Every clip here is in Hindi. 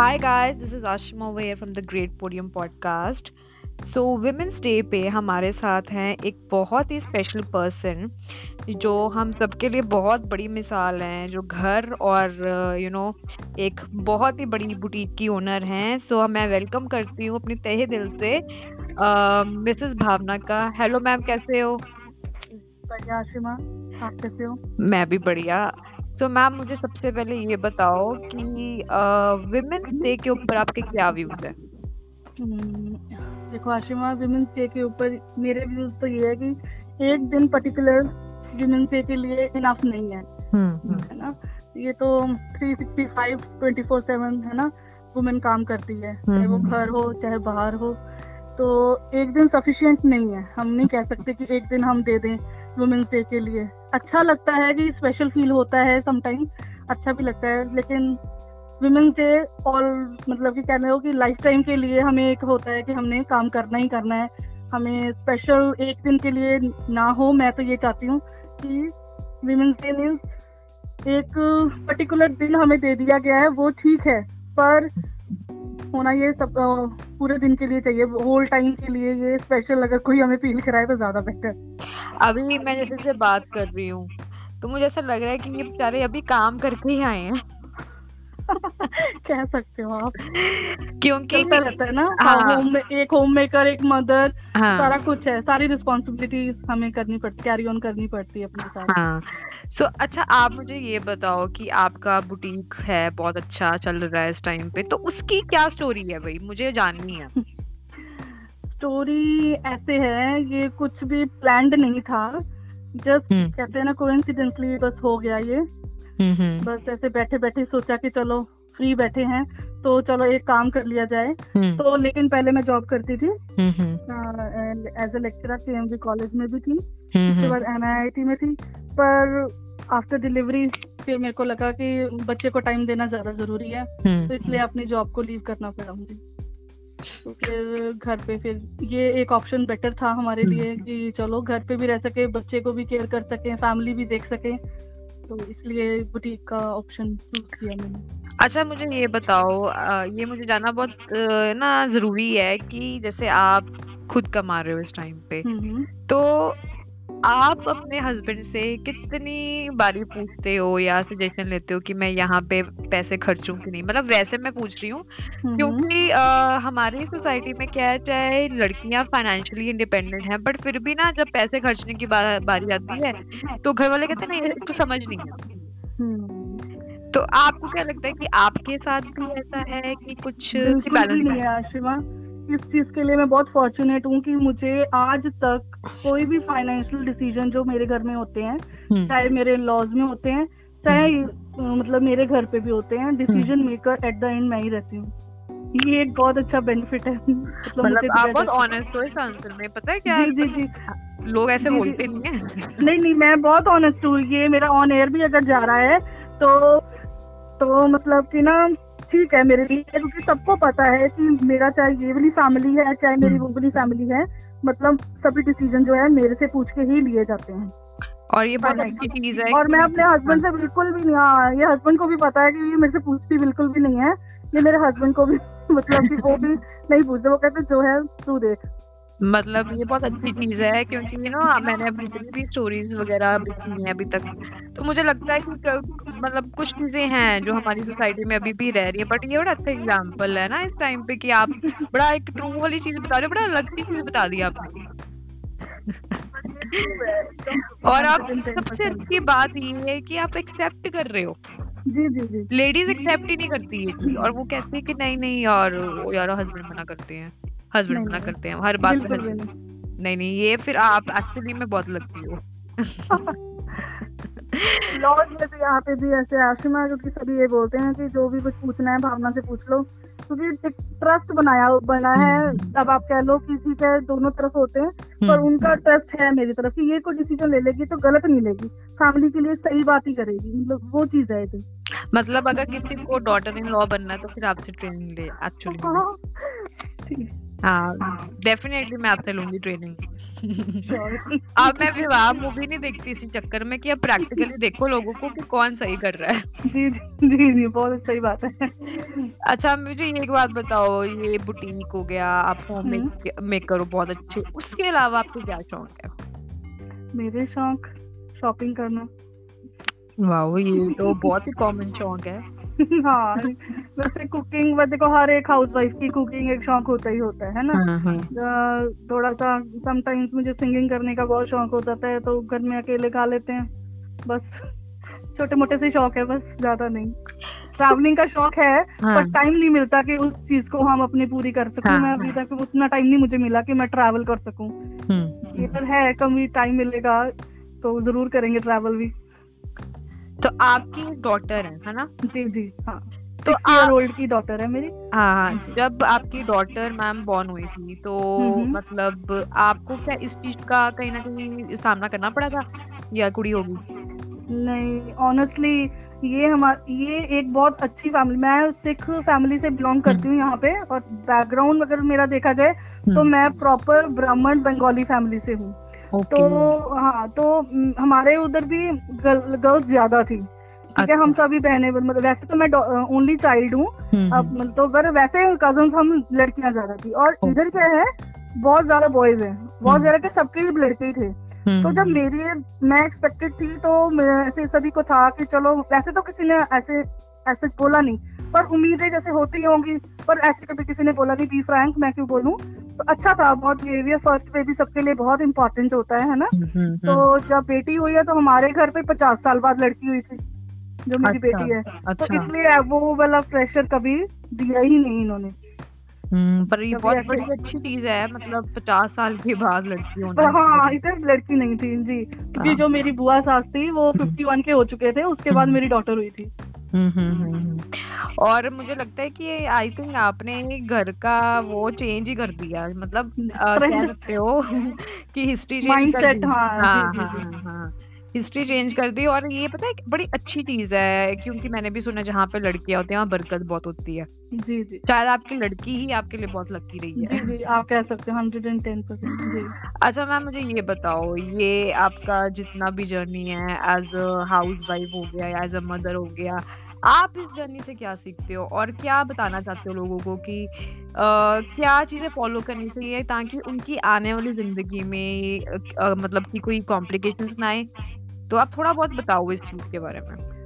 Hi guys, this is Ashima where here the great Great podcast so women's day पे हमारे साथ हैं एक बहुत ही स्पेशल पर्सन जो हम सबके लिए बहुत बड़ी मिसाल हैं जो घर और यू नो you know, एक बहुत ही बड़ी बुटीक की ओनर हैं। सो so, मैं वेलकम करती हूँ अपनी तहे दिल से मिसेस भावना का। हेलो मैम कैसे हो? बढ़िया आशिमा। आप कैसे हो? मैं भी बढ़िया। सो so, मैम मुझे सबसे पहले ये बताओ कि विमेंस डे के ऊपर आपके क्या व्यूज़ है? हम्म, देखो आशिमा विमेंस डे के ऊपर मेरे व्यूज़ तो ये है कि एक दिन पर्टिकुलर विमेंस डे के लिए इनफ नहीं है हम्म, हम्म। है ना? ये तो 365 24/7 है ना? वुमेन काम करती है चाहे वो घर हो चाहे बाहर हो। तो एक दिन सफिशिएंट नहीं है। हम नहीं कह सकते कि एक दिन हम दे दें वुमेन्स डे के लिए। अच्छा लगता है कि स्पेशल फील होता है समटाइम अच्छा भी लगता है, लेकिन वुमेन्स डे और मतलब कि कहने हो कि लाइफ टाइम के लिए हमें एक होता है कि हमने काम करना ही करना है। हमें स्पेशल एक दिन के लिए ना हो, मैं तो ये चाहती हूँ कि वुमेन्स डे मीन्स एक पर्टिकुलर दिन हमें दे दिया गया है, वो ठीक है, पर होना ये सब पूरे दिन के लिए चाहिए होल टाइम के लिए ये स्पेशल अगर कोई हमें फील कराए तो ज़्यादा बेटर अभी मैं जैसे से बात कर रही हूँ तो मुझे ऐसा लग रहा है कि ये बेचारे अभी काम करके ही आए हैं। कह सकते हो आप। क्योंकि रहता है ना हाँ, होम में एक होम मेकर एक मदर हाँ, सारा कुछ है सारी रिस्पॉन्सिबिलिटी हमें करनी पड़ती कैरी ऑन करनी पड़ती है अपने साथ। हाँ। सो so, अच्छा आप मुझे ये बताओ कि आपका बुटीक है बहुत अच्छा चल रहा है इस टाइम पे तो उसकी क्या स्टोरी है भाई? मुझे जाननी है। स्टोरी ऐसे है ये कुछ भी प्लान्ड नहीं था। Just hmm. कहते हैं ना कोइंसिडेंटली बस हो गया ये। बस ऐसे बैठे बैठे सोचा कि चलो फ्री बैठे हैं तो चलो एक काम कर लिया जाए। हम्म। तो लेकिन पहले मैं जॉब करती थी। एज ए लेक्चरर के कॉलेज में भी थी। उसके बाद एनआईआईटी में थी। पर आफ्टर डिलीवरी फिर मेरे को लगा कि बच्चे को टाइम देना ज़्यादा ज़रूरी है। हम्म। तो इसलिए अपनी जॉब को लीव करना पड़ा मुझे। तो फिर घर पे फिर ये एक ऑप्शन बेटर था हमारे। लिए कि चलो घर पे भी रह सके बच्चे को भी केयर कर सके फैमिली भी देख सके तो इसलिए बुटीक का ऑप्शन चूज़ किया मैंने अच्छा मुझे ये बताओ ये मुझे जानना बहुत ना ज़रूरी है कि जैसे आप खुद कमा रहे हो इस टाइम पे हम्म, हम्म। तो आप अपने हस्बैंड से कितनी बारी पूछते हो या सजेशन लेते हो कि मैं यहाँ पे पैसे खर्चूं कि नहीं? मतलब वैसे मैं पूछ रही हूँ क्योंकि आ, हमारी सोसाइटी में क्या है चाहे लड़कियाँ फाइनेंशियली इंडिपेंडेंट हैं बट फिर भी ना जब पैसे खर्चने की बा, बारी आती है तो घर वाले कहते हैं नहीं तो समझ नहीं है तो आपको क्या लगता है कि आपके साथ भी ऐसा है कि कुछ बैलेंस है इस चीज़ के लिए मैं बहुत फॉर्चुनेट हूँ कि मुझे आज तक कोई भी फाइनेंशियल डिसीज़न जो मेरे घर में होते हैं हम्म। चाहे मेरे लॉज में होते हैं चाहे। मतलब मेरे घर पे भी होते हैं decision maker at the end मैं ही रहती हूँ। ये एक बहुत अच्छा बेनिफिट है। मतलब, मतलब आप बहुत ऑनेस्ट हो। इस आंसर में पता है क्या? जी जी जी। लोग ऐसे बोलते नहीं है। नहीं नहीं मैं बहुत ऑनेस्ट हूँ। ये मेरा ऑन एयर भी अगर जा रहा है तो तो मतलब कि ना ठीक है मेरे लिए क्योंकि सबको पता है कि मेरा चाहे ये वाली फैमिली है चाहे मेरी हम्म। वो वाली फैमिली है मतलब सभी डिसीज़न जो है मेरे से पूछ के ही लिए जाते हैं। और ये बहुत अच्छी चीज़ है और मैं अपने हस्बैंड से बिल्कुल भी नहीं हाँ ये हस्बैंड को भी पता है कि ये मेरे से पूछती बिल्कुल भी नहीं है ये मेरे हस्बैंड को भी मतलब कि वो भी नहीं पूछते वो कहते जो है तू देख। मतलब ये बहुत अच्छी चीज़ है क्योंकि यू नो मैंने जितनी भी स्टोरीज वगैरह भी सुनी है अभी तक। तो मुझे लगता है कि मतलब कुछ चीज़ें हैं जो हमारी सोसाइटी में अभी भी रह रही है बट ये बड़ा अच्छा एग्ज़ाम्पल है ना इस टाइम पे कि आप बड़ा एक ट्रू वाली चीज़ बता रहे हो बड़ा अलग चीज़ बता दी आपने। और आप सबसे अच्छी बात ये है कि आप एक्सेप्ट कर रहे हो। जी जी जी। लेडीज़ एक्सेप्ट ही नहीं करती ये चीज़ और वो कहती है कि नहीं नहीं यार यार हस्बैंड मना करते हैं। हस्बैंड मना करते हैं हर बात में नहीं नहीं ये फिर आप एक्चुअली में बहुत लगती हो। लॉज में भी यहाँ पे भी ऐसे आशिमा क्योंकि सभी ये बोलते हैं कि जो भी कुछ पूछना है भावना से पूछ लो। क्योंकि एक ट्रस्ट बनाया बना है हम्म। अब आप कह लो किसी के दोनों तरफ़ होते हैं पर हम्म। उनका ट्रस्ट है मेरी तरफ़ कि ये कोई डिसीज़न ले लेगी तो गलत नहीं लेगी। फैमिली के लिए सही बात ही करेगी मतलब वो चीज़ है मतलब अगर किसी को डॉटर इन लॉ बनना है तो फिर आपसे ट्रेनिंग ले एक्चुअली हाँ, ठीक। डेफिनेटली मैं आपसे लूँगी ट्रेनिंग अब मैं विवाह मूवी नहीं देखती इसी चक्कर में कि अब प्रैक्टिकली देखो लोगों को कि कौन सही कर रहा है। जी जी जी बहुत सही बात है। अच्छा मुझे ये एक बात बताओ ये बुटीक हो गया आप होम मेकर हो बहुत अच्छे। उसके अलावा आपको क्या शौक है? मेरे शौक शॉपिंग करना। वाह ये तो बहुत ही कॉमन शौक है। हाँ वैसे कुकिंग वह देखो हर एक हाउसवाइफ की कुकिंग एक शौक होता ही होता है ना? हाँ, हाँ। थोड़ा सा समटाइम्स मुझे सिंगिंग करने का बहुत शौक होता है तो घर में अकेले गा लेते हैं बस। छोटे मोटे से शौक है बस ज़्यादा नहीं। ट्रैवलिंग का शौक है हाँ. पर टाइम नहीं मिलता कि उस चीज़ को हम अपनी पूरी कर सकें। हाँ, मैं अभी तक उतना टाइम नहीं मुझे मिला कि मैं ट्रैवल कर सकूँ। हम्म, ये है कभी टाइम मिलेगा तो ज़रूर करेंगे ट्रैवल भी। तो आपकी डॉटर है है ना? जी जी हाँ। तो ईयर ओल्ड की डॉटर है मेरी। हाँ हाँ जब आपकी डॉटर मैम बॉर्न हुई थी तो मतलब आपको क्या इस चीज़ का कहीं ना कहीं सामना करना पड़ा था? या कुड़ी होगी? नहीं ऑनेस्टली ये हमारी ये एक बहुत अच्छी फैमिली मैं सिख फैमिली से बिलोंग करती हूँ यहाँ पे और बैकग्राउंड अगर मेरा देखा जाए तो हम्म। मैं प्रॉपर ब्राह्मण बंगाली फैमिली से हूँ। तो हाँ तो हमारे उधर भी गर्ल, गर्ल्स ज़्यादा थी। ठीक है हम अच्छा। सभी बहने मतलब वैसे तो मैं ओनली चाइल्ड हूँ। हम्म, अब हम्म। तो पर वैसे कज़न हम लड़कियाँ ज़्यादा थी। और इधर क्या है बहुत ज़्यादा बॉयज़ है। बहुत हम्म। ज़्यादा के सबके भी लड़के ही थे। तो जब मेरी मैं एक्सपेक्टेड थी तो ऐसे सभी को था कि चलो वैसे तो किसी ने ऐसे ऐसे बोला नहीं। पर उम्मीदें जैसे होती होंगी पर ऐसे कभी किसी ने बोला नहीं बी फ्रैंक मैं क्यों बोलूँ? तो अच्छा था बहुत बिहेवियर फ़र्स्ट बेबी सबके लिए बहुत इंपॉर्टेंट होता है है ना? हम्म, हम्म, तो हम्म। जब बेटी हुई है तो हमारे घर पे पचास साल बाद लड़की हुई थी जो मेरी अच्छा, बेटी है। तो अच्छा. तो इसलिए वो वाला प्रेशर कभी दिया ही नहीं इन्होंने। पर ये बहुत बड़ी अच्छी चीज़ है मतलब पचास साल के बाद लड़की होना हाँ इधर लड़की नहीं थी जी। क्योंकि हाँ। जो मेरी बुआ सास थी वो फिफ्टी वन के हो चुके थे उसके बाद मेरी डॉटर हुई थी। हम्म, हम्म, हम्म, और मुझे लगता है कि आई थिंक आपने घर का वो चेंज ही कर दिया। मतलब कह सकते हो कि हिस्ट्री चेंज कर दी। हाँ, हाँ, हाँ, हाँ हिस्ट्री चेंज कर दी और ये पता है बड़ी अच्छी चीज़ है क्योंकि मैंने भी सुना जहाँ पे लड़कियाँ होती हैं वहाँ बरकत बहुत होती है। जी जी। शायद आपकी लड़की ही आपके लिए बहुत लकी रही है। जी जी आप कह सकते हो हंड्रेड एंड टेन परसेंट जी। अच्छा मैम मुझे ये बताओ ये आपका जितना भी जर्नी है एज अ हाउस वाइफ हो गया या एज अ मदर हो गया आप इस जर्नी से क्या सीखते हो? और क्या बताना चाहते हो लोगों को कि आ, क्या चीज़ें फॉलो करनी चाहिए ताकि उनकी आने वाली ज़िंदगी में आ, मतलब कि कोई कॉम्प्लिकेशंस ना आए? तो आप थोड़ा बहुत बताओ इस चीज़ के बारे में।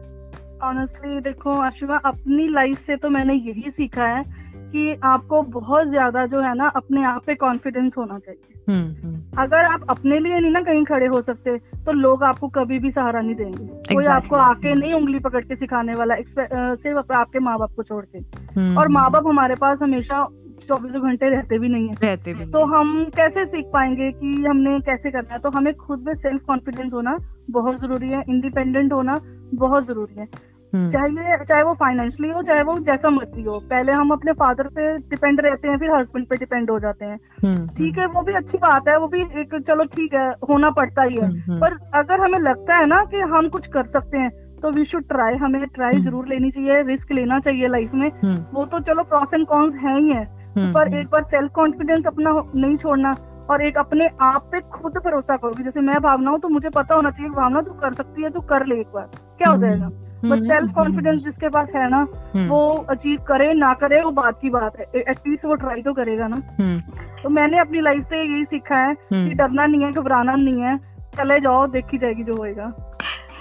ऑनेस्टली देखो आशुभा अपनी लाइफ से तो मैंने यही सीखा है कि आपको बहुत ज़्यादा जो है ना अपने आप पे कॉन्फिडेंस होना चाहिए। हम्म, हम्म। अगर आप अपने लिए नहीं ना कहीं खड़े हो सकते तो लोग आपको कभी भी सहारा नहीं देंगे। exactly. कोई आपको आके नहीं उंगली पकड़ के सिखाने वाला सिर्फ़ आपके माँ बाप को छोड़ के। हम्म, और माँ बाप हमारे पास हमेशा चौबीसों घंटे रहते भी नहीं है। रहते भी तो हम कैसे सीख पाएँगे कि हमने कैसे करना है? तो हमें खुद में सेल्फ कॉन्फिडेंस होना बहुत ज़रूरी है इंडिपेंडेंट होना बहुत ज़रूरी है। चाहे चाहे वो फाइनेंशियली हो चाहे वो जैसा मर्ज़ी हो। पहले हम अपने फादर पे डिपेंड रहते हैं फिर हस्बैंड पे डिपेंड हो जाते हैं। हम्म, ठीक है हम्म। वो भी अच्छी बात है वो भी एक चलो ठीक है होना पड़ता ही है। पर अगर हमें लगता है ना कि हम कुछ कर सकते हैं तो वी शुड ट्राई हमें ट्राई ज़रूर लेनी चाहिए रिस्क लेना चाहिए लाइफ में। वो तो चलो प्रॉस एंड कॉन्स है ही है पर एक बार सेल्फ कॉन्फिडेंस अपना नहीं छोड़ना। और एक अपने आप पे खुद भरोसा करोगे। जैसे मैं भावना हूँ तो मुझे पता होना चाहिए भावना तू कर सकती है तू कर ले एक बार। क्या हो जाएगा? बट सेल्फ कॉन्फिडेंस जिसके पास है ना हम्म। वो अचीव करे ना करे वो बात की बात है। एटलीस्ट वो ट्राई तो करेगा ना। हम्म। तो मैंने अपनी लाइफ से यही सीखा है कि हम्म। डरना नहीं है घबराना नहीं है। चले जाओ देखी जाएगी जो होएगा।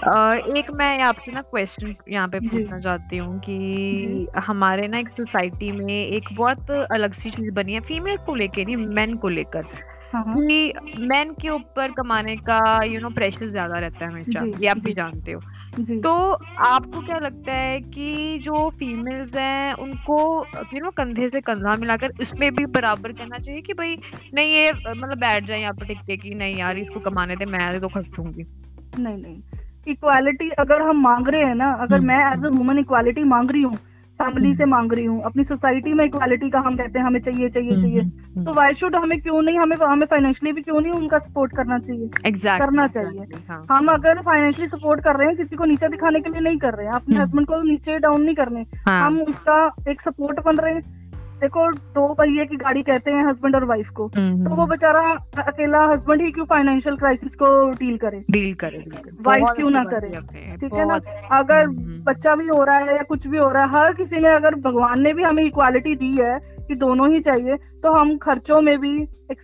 Uh, एक मैं आपसे ना क्वेश्चन यहाँ पे पूछना चाहती हूँ कि हमारे ना एक सोसाइटी में एक बहुत अलग सी चीज़ बनी है फीमेल को लेकर नहीं मेन को लेकर। कि मेन के ऊपर कमाने का यू नो प्रेशर ज़्यादा रहता है हमेशा ये आप भी जानते हो। तो आपको क्या लगता है कि जो फीमेल्स हैं उनको यू नो कंधे से कंधा मिलाकर उसमें भी बराबर करना चाहिए कि भाई नहीं ये मतलब बैठ जाए यहाँ पर टिकते कि नहीं यार इसको कमाने दे मैं तो खर्चूँगी नहीं नहीं। इक्वालिटी अगर हम मांग रहे हैं ना अगर हम्म, मैं एज अ वुमन इक्वालिटी मांग रही हूँ फैमिली से मांग रही हूँ। अपनी सोसाइटी में इक्वालिटी का हम कहते हैं हमें चाहिए चाहिए हम्म, चाहिए। हम्म, तो वाई शुड हमें क्यों नहीं हमें हमें फाइनेंशियली भी क्यों नहीं उनका सपोर्ट करना चाहिए? Exactly, करना चाहिए। exactly, हाँ. हम अगर फाइनेंशियली सपोर्ट कर रहे हैं किसी को नीचे दिखाने के लिए नहीं कर रहे हैं। अपने हस्बैंड को नीचे डाउन नहीं करने। हाँ. हम उसका एक सपोर्ट बन रहे हैं। देखो दो पहिए की गाड़ी कहते हैं हस्बैंड और वाइफ को। तो वो बेचारा अकेला हस्बैंड ही क्यों फाइनेंशियल क्राइसिस को डील करे? डील करे वाइफ क्यों ना करे? ठीक है ना? अगर बच्चा भी हो रहा है या कुछ भी हो रहा है हर किसी ने अगर भगवान ने भी हमें इक्वालिटी दी है कि दोनों ही चाहिए तो हम खर्चों में भी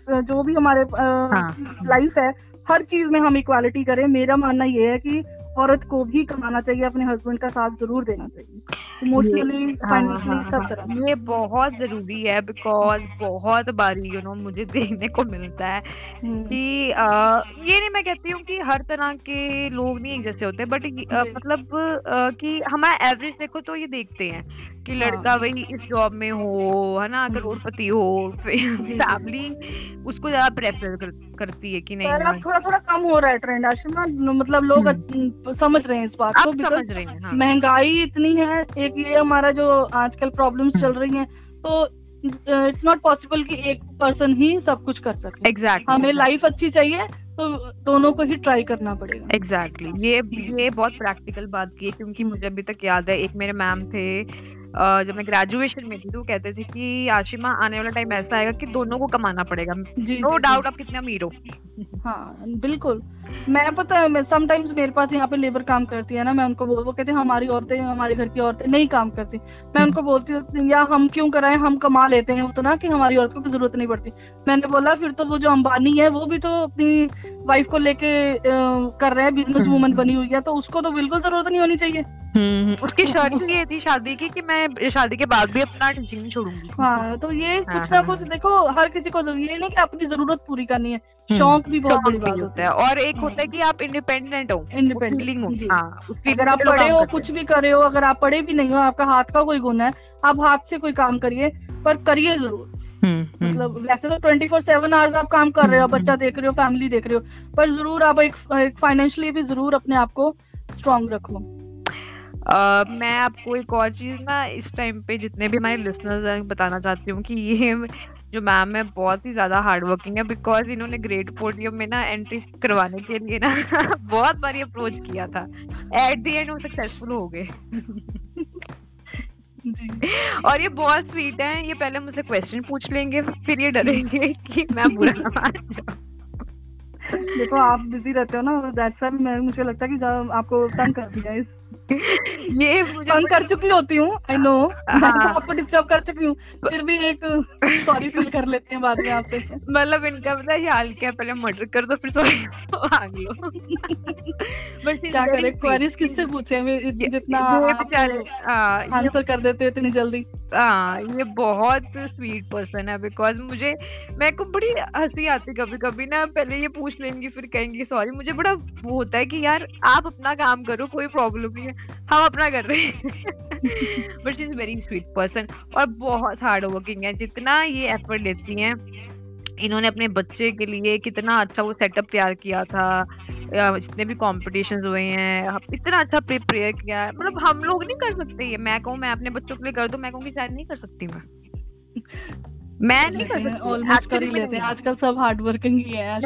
जो भी हमारे लाइफ हाँ। है हर चीज़ में हम इक्वालिटी करें। मेरा मानना ये है कि औरत को भी कमाना चाहिए अपने हस्बैंड का साथ ज़रूर देना चाहिए। इमोशनली फाइनेंशियली हाँ, हाँ, सब तरह ये बहुत ज़रूरी है बिकॉज़ बहुत बारी यू नो मुझे देखने को मिलता है हम्म। कि आ, ये नहीं मैं कहती हूँ कि हर तरह के लोग नहीं एक जैसे होते बट मतलब आ, कि हमारा एवरेज देखो तो ये देखते हैं कि हाँ। लड़का वही इस जॉब में हो है ना करोड़पति हो फैमिली उसको ज़्यादा प्रेफर कर, करती है कि नहीं पर अब थोड़ा थोड़ा कम हो रहा है ट्रेंड आशिमा मतलब लोग हम्म। समझ रहे हैं इस बात को समझ रहे हैं हाँ। महँगाई इतनी है एक ये हमारा जो आजकल प्रॉब्लम्स चल रही हैं तो इट्स नॉट पॉसिबल कि एक पर्सन ही सब कुछ कर सके एग्जैक्ट exactly. हमें लाइफ अच्छी चाहिए तो दोनों को ही ट्राई करना पड़ेगा एग्जैक्टली exactly. ये ये बहुत प्रैक्टिकल बात की है क्योंकि मुझे अभी तक याद है एक मेरे मैम थे जब मैं ग्रेजुएशन में थी तो कहते थे कि आशिमा आने वाला टाइम ऐसा आएगा कि दोनों को कमाना पड़ेगा। नो डाउट आप कितने अमीर हो। हाँ बिल्कुल। मैं पता है समटाइम्स मेरे पास यहाँ पे लेबर काम करती है ना मैं उनको बोल वो कहते हैं हमारी औरतें हमारे घर की औरतें नहीं काम करती। मैं उनको बोलती हूँ या हम क्यों कराए हम कमा लेते हैं। उतना कि हमारी औरतों की ज़रूरत नहीं पड़ती। मैंने बोला फिर तो वो जो अंबानी है वो भी तो अपनी वाइफ को लेके कर रहे हैं बिज़नेस वूमन बनी हुई है तो उसको तो बिल्कुल ज़रूरत नहीं होनी चाहिए। उसकी शर्त ये थी शादी की कि मैं शादी के बाद भी अपना टीचिंग नहीं छोड़ूँगी। हाँ तो ये हाँ, कुछ ना हाँ, कुछ हाँ। देखो हर किसी को ये नहीं कि अपनी ज़रूरत पूरी करनी है। हम्म, शौक भी बहुत बड़ी बात होता है। और एक होता है कि आप इंडिपेंडेंट हो इंडिपेंडेंट हो। अगर आप पढ़े हो कुछ भी करे हो अगर आप पढ़े भी नहीं हो आपका हाथ का कोई गुना है आप हाथ से कोई काम करिए पर करिए ज़रूर। मतलब वैसे तो ट्वेंटी फोर सेवन आवर्स आप काम कर रहे हो बच्चा देख रहे हो फैमिली देख रहे हो पर ज़रूर आप एक फाइनेंशियली भी ज़रूर अपने आप को स्ट्रॉन्ग रखो। Uh, मैं आपको एक और चीज़ ना इस टाइम पे जितने भी हमारे लिसनर्स हैं बताना चाहती हूँ कि ये जो मैम है बहुत ही ज़्यादा हार्ड वर्किंग है बिकॉज़ इन्होंने ग्रेट पोडियम में ना एंट्री करवाने के लिए ना बहुत बारी अप्रोच किया था। एट दी एंड वो सक्सेसफुल हो गए। और ये बहुत स्वीट है ये पहले मुझसे क्वेश्चन पूछ लेंगे फिर ये डरेंगे कि मैं बुरा ना मान जाऊँ। देखो आप बिज़ी रहते हो ना दैट्स व्हाई मुझे लगता है कि आपको तंग कर दिया इस ये तंग कर चुकी होती हूँ आई नो हाँ। आपको डिस्टर्ब कर चुकी हूँ फिर भी एक सॉरी फील कर लेते हैं बाद में आपसे। मतलब इनका पता है हाल क्या पहले मर्डर कर दो फिर सॉरी मांग लो। बट क्या करें क्वेरीज किससे पूछे? जितना आंसर कर देते हो इतनी जल्दी। हाँ ये बहुत स्वीट पर्सन है बिकॉज़ मुझे मेरे को बड़ी हँसी आती कभी कभी ना पहले ये पूछ लेंगी फिर कहेंगी सॉरी मुझे बड़ा वो होता है कि यार आप अपना काम करो कोई प्रॉब्लम नहीं है। हम अपना कर रहे हैं। But she is very sweet person और बहुत हार्ड वर्किंग है। जितना ये एफर्ट लेती हैं, इन्होंने अपने बच्चे के लिए कितना अच्छा वो सेटअप तैयार किया था। जितने भी कॉम्पिटिशन हुए हैं इतना अच्छा प्रिपेयर किया है। मतलब हम लोग नहीं कर सकते ये। मैं कहूँ, मैं अपने बच्चों के लिए कर दूँ, मैं कहूँगी शायद नहीं कर सकती मैं। मैं नहीं कर सकती। ऑलमोस्ट कर ही लेते हैं। आजकल सब हार्ड वर्किंग ही है।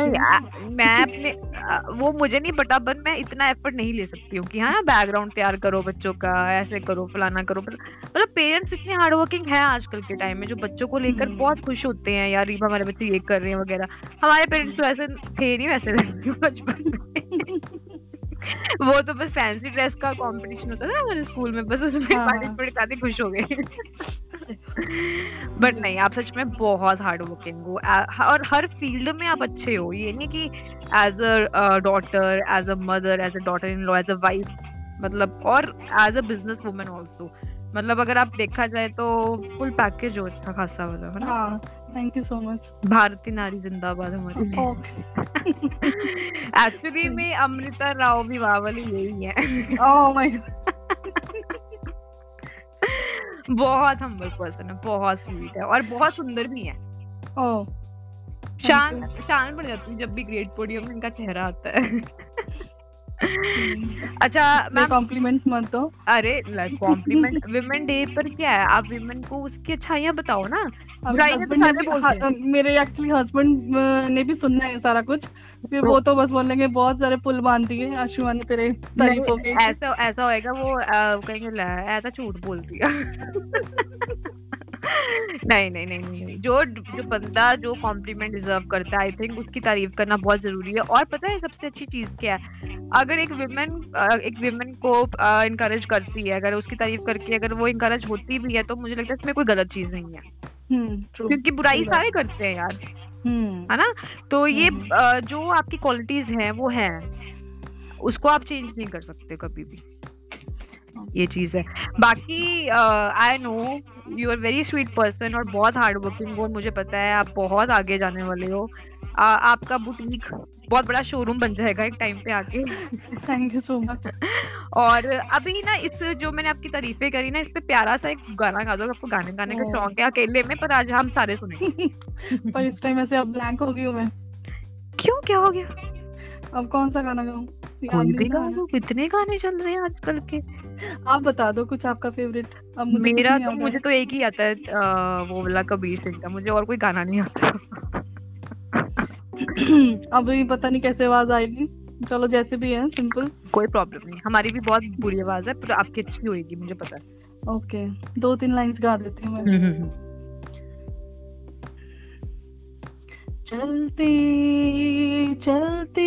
मैं अपने वो मुझे नहीं पता बट मैं इतना एफर्ट नहीं ले सकती हूँ कि हाँ ना बैकग्राउंड तैयार करो बच्चों का ऐसे करो फलाना करो मतलब पेरेंट्स इतने हार्ड वर्किंग है आजकल के टाइम में जो बच्चों को लेकर हम्म। बहुत खुश होते हैं यार हमारे बच्चे ये कर रहे हैं वगैरह। हमारे पेरेंट्स तो ऐसे थे नहीं वैसे बचपन में। वो तो बस फैंसी ड्रेस का कंपटीशन होता था हमारे स्कूल में बस उसमें पार्टिसिपेट हाँ। खुश हो गए। बट नहीं आप सच में बहुत हार्ड वर्किंग हो और हर फ़ील्ड में आप अच्छे हो। ये नहीं कि as a daughter as a mother as a daughter in law as a wife मतलब और as a business women also मतलब अगर आप देखा जाए तो फुल पैकेज हो अच्छा खासा वाला है ना? थैंक यू सो मच भारतीय नारी जिंदाबाद हमारी। एक्चुअली में अमृता राव भी वावली यही है। ओह माय बहुत हम्बल पर्सन है बहुत स्वीट है और बहुत सुंदर भी है। ओह शान शान बन जाती है जब भी ग्रेट पोडियम में इनका चेहरा आता है। अच्छा मैं कॉम्प्लीमेंट्स मत दो। अरे कॉम्प्लीमेंट विमेन डे पर क्या है? आप विमेन को उसकी अच्छाइयाँ बताओ ना। तो मेरे एक्चुअली हस्बैंड ने भी सुनना है सारा कुछ। फिर वो तो बस बोलेंगे बहुत सारे पुल बाँध दिए आशुमा ने तेरे ऐसा ऐसा होएगा वो कहेंगे ऐसा झूठ बोल दिया। नहीं नहीं नहीं नहीं जो जो बंदा जो कॉम्प्लीमेंट डिजर्व करता है आई थिंक उसकी तारीफ़ करना बहुत ज़रूरी है। और पता है सबसे अच्छी चीज़ क्या है? अगर एक विमेन एक विमेन को इनकरेज करती है अगर उसकी तारीफ़ करके अगर वो इनकरेज होती भी है तो मुझे लगता है इसमें कोई गलत चीज़ नहीं है। हम्म, क्योंकि बुराई सारे करते हैं यार। हम्म। है ना? तो ये हम्म। जो आपकी क्वालिटीज हैं वो हैं। उसको आप चेंज नहीं कर सकते कभी भी। ये चीज़ है। बाकी I know you are very sweet person और बहुत हार्ड वर्किंग हो मुझे पता है आप बहुत आगे जाने वाले हो। uh, आपका बुटीक बहुत बड़ा शोरूम बन जाएगा एक टाइम पे आके। थैंक यू सो मच और अभी ना इस जो मैंने आपकी तारीफें करी ना इस पे प्यारा सा एक गाना गा दो आपको गाने गाने का शौक है अकेले में पर आज हम सारे सुने पर इस टाइम ऐसे अब ब्लैंक हो गई हूँ मैं। क्यों क्या हो गया? अब कौन सा गाना गाऊं? कोई भी गा दो कितने गाने चल रहे हैं आजकल के। आप बता दो कुछ आपका फेवरेट अब मुझे मेरा तो मुझे तो एक ही आता है आ, वो वाला कबीर सिंह का मुझे और कोई गाना नहीं आता। अभी पता नहीं कैसे आवाज़ आएगी चलो जैसे भी है सिंपल कोई प्रॉब्लम नहीं हमारी भी बहुत बुरी आवाज़ है पर आपकी अच्छी होगी मुझे पता है। ओके दो तीन लाइंस गा देती हूँ मैं। हम्म, हम्म, हम्म। चलते चलते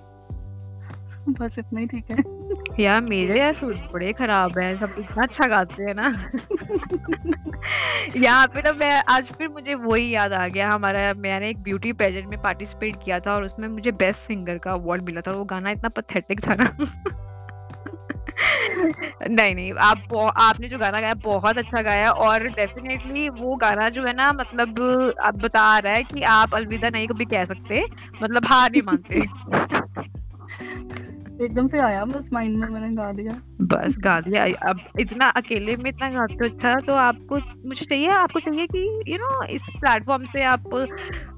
बस इतना ही ठीक है। यार मेरे यार सुर बड़े खराब है सब इतना अच्छा गाते हैं ना। यहाँ पे ना मैं आज फिर मुझे वही याद आ गया हमारा मैंने एक ब्यूटी पेजेंट में पार्टिसिपेट किया था और उसमें मुझे बेस्ट सिंगर का अवार्ड मिला था वो गाना इतना पथेटिक था ना। नहीं नहीं आप आपने जो गाना गाया बहुत अच्छा गाया और डेफिनेटली वो गाना जो है ना मतलब आप बता रहा है कि आप अलविदा नहीं कभी कह सकते मतलब हार नहीं मानते। एकदम से आया बस माइंड में मैंने गा दिया। बस गा दिया। अब इतना अकेले में इतना गाते अच्छा तो आपको मुझे चाहिए आपको चाहिए कि यू you नो know, इस प्लेटफॉर्म से आप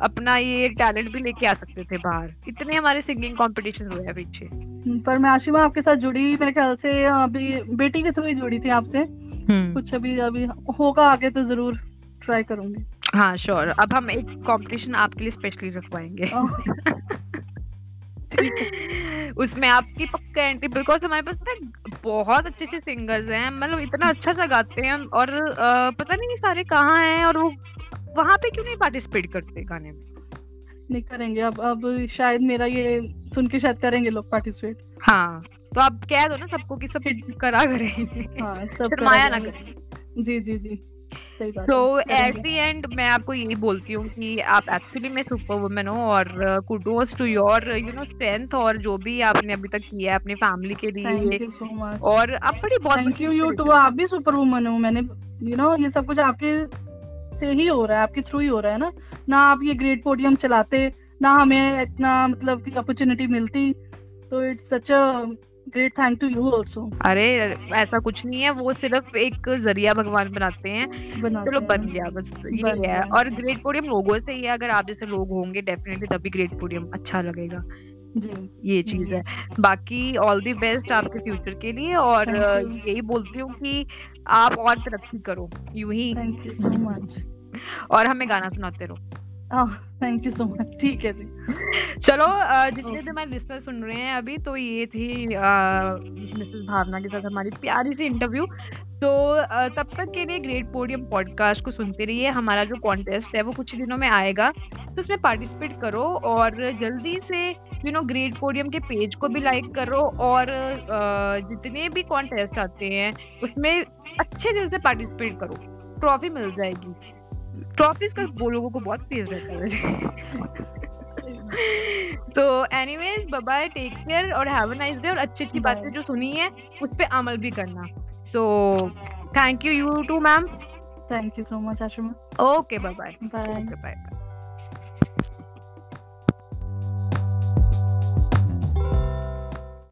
अपना ये टैलेंट भी लेके आ सकते थे बाहर। इतने हमारे सिंगिंग कॉम्पिटिशन हुए हैं पीछे। हम्म, पर मैं आशिमा आपके साथ जुड़ी मेरे ख्याल से अभी बेटी के थ्रू ही जुड़ी थी आपसे। हम्म। कुछ अभी अभी होगा आगे तो ज़रूर ट्राई करूँगी। हाँ श्योर अब हम एक कंपटीशन आपके लिए स्पेशली रखवाएँगे। उसमें आपकी पक्का एंट्री बिकॉज़ हमारे पास ना बहुत अच्छे अच्छे सिंगर्स हैं मतलब इतना अच्छा सा गाते हैं और आ, पता नहीं सारे कहाँ हैं और वो वहाँ पे क्यों नहीं पार्टिसिपेट करते गाने में? नहीं करेंगे अब अब शायद मेरा ये सुन के शायद करेंगे लोग पार्टिसिपेट हाँ तो आप कह दो ना सबको कि सब करा करें हाँ सब माया ना करें। जी जी जी। तो एट द एंड मैं आपको यही बोलती हूँ कि आप एक्चुअली में सुपर वुमेन हो और kudos to your you know strength और जो भी आपने अभी तक किया है अपनी फैमिली के लिए। So और आप बड़ी बहुत थैंक यू यू टू आप भी सुपर वुमन हो। मैंने यू नो ये सब कुछ आपके से ही हो रहा है आपके थ्रू ही हो रहा है ना। ना आप ये ग्रेट पोडियम चलाते ना हमें इतना मतलब अपॉर्चुनिटी मिलती। तो it's such a great thank to you also अरे ऐसा कुछ नहीं है वो सिर्फ़ एक ज़रिया भगवान बनाते हैं। चलो बन गया बस ये है। और ग्रेट पोडियम लोगों से ही है अगर आप जैसे लोग होंगे डेफिनेटली तभी ग्रेट पोडियम अच्छा लगेगा। जी। ये चीज़ है। बाकी ऑल दी बेस्ट आपके फ्यूचर के लिए और यही बोलती हूँ कि आप और तरक्की करो। यू ही। थैंक यू सो मच और हमें गाना सुनाते रहो। थैंक यू सो मच ठीक है जी. चलो जितने भी हमारे लिस्टर सुन रहे हैं अभी तो ये थी मिसेस भावना के साथ हमारी प्यारी सी इंटरव्यू तो तब तक के लिए ग्रेट पोडियम पॉडकास्ट को सुनते रहिए. हमारा जो कॉन्टेस्ट है वो कुछ दिनों में आएगा. तो उसमें पार्टिसिपेट करो और जल्दी से यू नो ग्रेट पोडियम के पेज को भी लाइक करो और जितने भी कॉन्टेस्ट आते हैं उसमें अच्छे दिल से पार्टिसिपेट करो. ट्रॉफी मिल जाएगी. ट्रॉफीज का वो लोगों को बहुत पेज रहता है। तो anyways bye bye take care और हैव अ नाइस डे और अच्छी अच्छी बातें जो सुनी है उस पर अमल भी करना। So thank you you too ma'am thank you so much Ashima okay bye bye bye bye